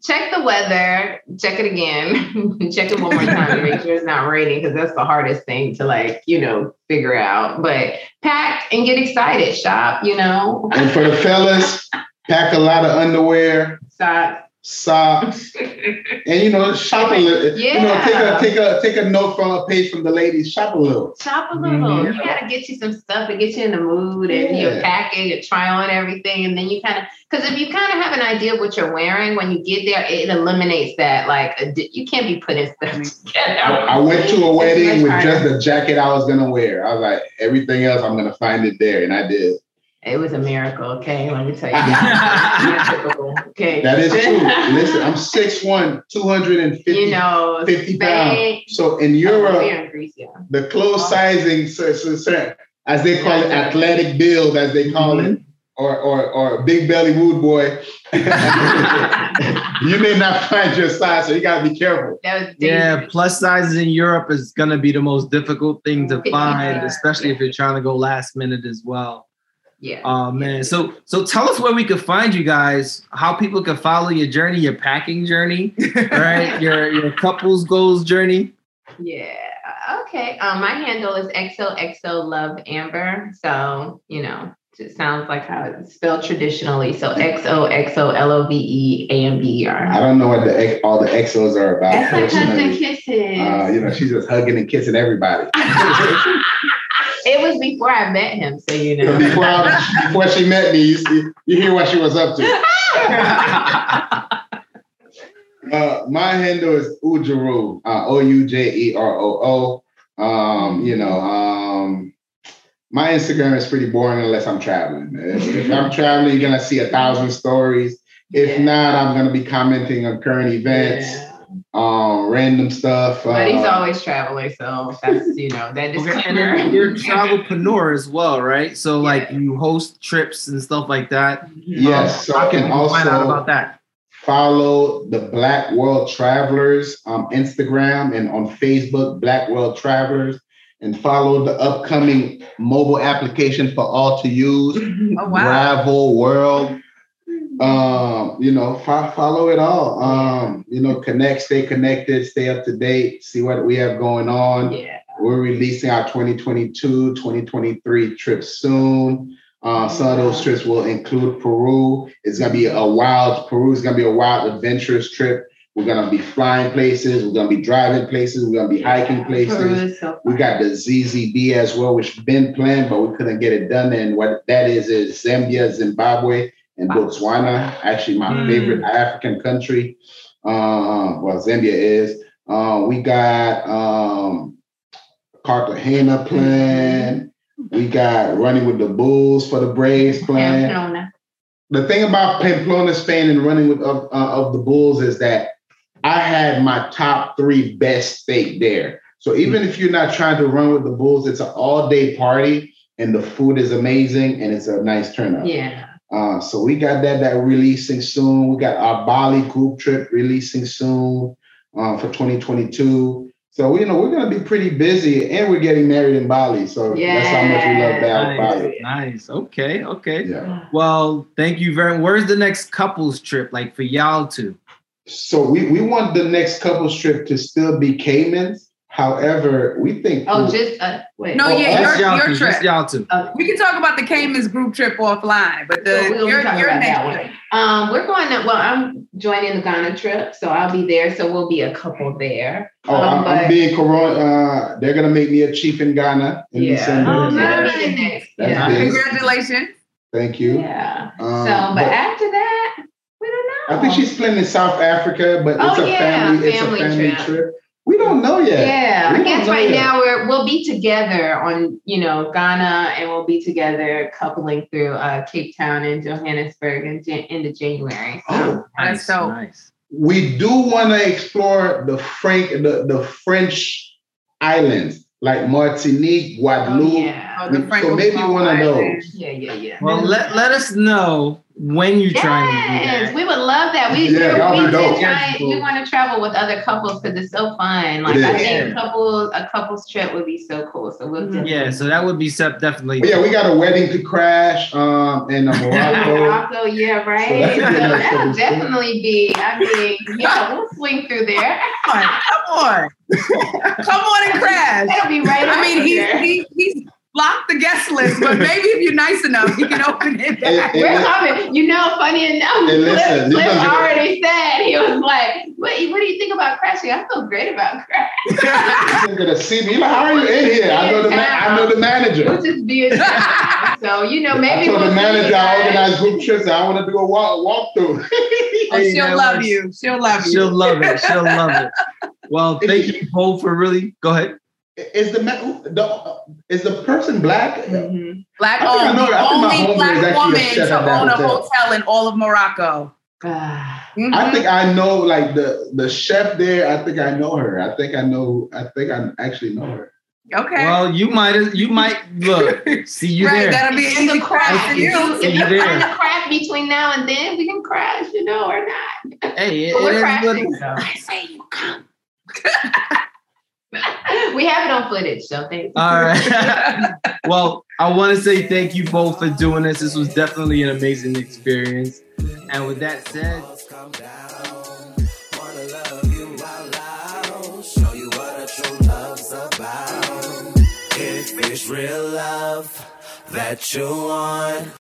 check the weather. Check it again. check it one more time to make sure it's not raining because that's the hardest thing to like you know figure out. But pack and get excited. Shop. You know, and for the fellas, pack a lot of underwear, socks. socks, and you know, shop a little. Yeah. You know, take a take a take a note from a page from the ladies. Shop a little. Shop a little. Mhm. You gotta get you some stuff to get you in the mood and you're Yeah. packing, you try on everything, and then you kind of because if you kind of have an idea of what you're wearing when you get there, it eliminates that like you can't be putting stuff together. I, I went to a wedding with just the jacket I was gonna wear. I was like, everything else I'm gonna find it there, and I did. It was a miracle, okay? Let me tell you. Not typical, okay. That is true. Listen, I'm 6'1", 250 you know, 50 pounds. So in oh, Europe, in Greece, yeah. the clothes sizing, so, so, so, as they call it, athletic build, as they call it, mm-hmm. or or or big belly wood boy. you may not find your size, so you gotta be careful. Yeah, plus sizes in Europe is gonna be the most difficult thing to find, Yeah. especially if you're trying to go last minute as well. Yeah. Oh man. So so tell us where we could find you guys, how people can follow your journey, your packing journey, right? your your couples goals journey. Yeah. Okay. Um, my handle is XOXO Love Amber. So, you know, it sounds like how it's spelled traditionally. So XOXO L O V E A M B E I R. don't know what the all the exos are about That's like hugs and kisses. Uh, you know, she's just hugging and kissing everybody. it was before I met him, so you know. before, I- before she met me, you, see, you hear what she was up to. Uh, my handle is Oujeroo, uh, O U J E R O O. Um, you know, um, my Instagram is pretty boring unless I'm traveling. If, if I'm traveling, you're gonna see a thousand stories. If Yeah. not, I'm gonna be commenting on current events, Yeah. Um, random stuff. But he's uh, always traveling, so that's you know that is Okay, and disclaimer. you're a travelpreneur as well, right? So like you host trips and stuff like that. Yes, so I can people find out about that. follow the Black World Travelers on Instagram and on Facebook, Black World Travelers, and follow the upcoming mobile application for all to use, Oh wow. Travel World. Um, you know, fo- follow it all. Um, you know, connect, stay connected, stay up to date, see what we have going on. yeah. We're releasing our 2022, 2023 trips soon. Uh, some of those trips will include Peru. It's gonna be a wild Peru It's gonna be a wild adventurous trip. We're gonna be flying places. We're gonna be driving places. We're gonna be hiking places. So We got the ZZB as well, which been planned, but we couldn't get it done. And what that is is Zambia, Zimbabwe, and Botswana. Actually, my Mm. favorite African country. Uh, well, Zambia is. Uh, we got um, Cartagena planned. We got running with the Bulls for the Braves planned Pamplona. the thing about Pamplona, Spain, and running with of, uh, of the Bulls is that I had my top three best steak there. So even if you're not trying to run with the Bulls, it's an all day party, and the food is amazing, and it's a nice turnout. Yeah. Uh, so we got that that releasing soon. We got our Bali group trip releasing soon uh, for 2022. So you know we're gonna be pretty busy, and we're getting married in Bali. So that's how much we love Bali. Nice. Bali. Nice. Okay. Okay. Yeah. Well, thank you very. Much. Where's the next couples trip? Like for y'all to? So we, we want the next couples trip to still be Caymans. However, we think Oh, just uh, wait. No, Oh, yeah, your, y'all your two. trip. Y'all two. Okay. We can talk about the Caymans group trip offline, but the So we'll be your, talking your about next that one. trip. Um, we're going to. Well, I'm joining the Ghana trip, so I'll be there. So we'll be a couple there. Oh, Um, I'm, I'm being corona. Uh, they're gonna make me a chief in Ghana in Yeah. December. Oh, nice. the next. That's Yeah. big. Congratulations. Thank you. Yeah. Um, so, but, but after that, we don't know. I think she's planning in South Africa, but it's Oh, a yeah, family. It's a family family trip. trip. We don't know yet. Yeah, We I guess right yet. now we're we'll be together on you know Ghana, and we'll be together coupling through uh, Cape Town and Johannesburg in Jan- into January. So, Oh, That's dope. Nice. we do want to explore the Frank, the, the French islands like Martinique, oh, Guadeloupe. yeah, Oh, the So maybe Francophone one of Island. those. yeah, yeah, yeah. Well, let let us know when you're trying to do Yes, that. we would love that. We Yeah, we, we, dope. try, we want to travel with other couples because it's so fun. Like I think couples a couples trip would be so cool. So we'll Mhm. Yeah, so that would be sep- definitely. But yeah, we got a wedding to crash um, in Morocco. Morocco, yeah, right. So that So could be a nice that'll definitely be. I mean, yeah, we'll swing through there. Come on, come on, come on and crash. That'll be right. I mean, he's he, he's blocked the guest list, but maybe if you're nice enough, you can open it. And- and We're li- coming. You know, funny enough, And Cliff, listen, Cliff already said he was like, what, "What do you think about crashing?" I feel great about crashing. Gonna see me. Like, how are you in here? I know the ma- I know the manager. We'll just be a So you know, I maybe told we'll the see you manager I guys. organize group trips. I want to do a walk walkthrough. Oh, Hey, she'll love works. you. She'll love you. She'll love it. She'll love it. Well, thank you both for really. Go ahead. Is the, ma- the is the person black? Mhm. Black I think I owned, know the. I think my only is black actually a woman chef to at that own a hotel. hotel in all of Morocco. Mhm. I think I know like the the chef there. I think I know her. I think I know. I think I actually know her. okay. Well, you might. You might look. See you right, there. that'll be an There's easy crack. crash If you. you, if See you you there. find a crack between now and then, we can crash, you know, or not. Hey, it, we're it is what crashing, it is. I say you come. we have it on footage, so thanks. All right. well, I want to say thank you both for doing this. This was definitely an amazing experience. And with that said, come down. Wanna love you out loud. Show you what a true love's about. If it's real love that you want.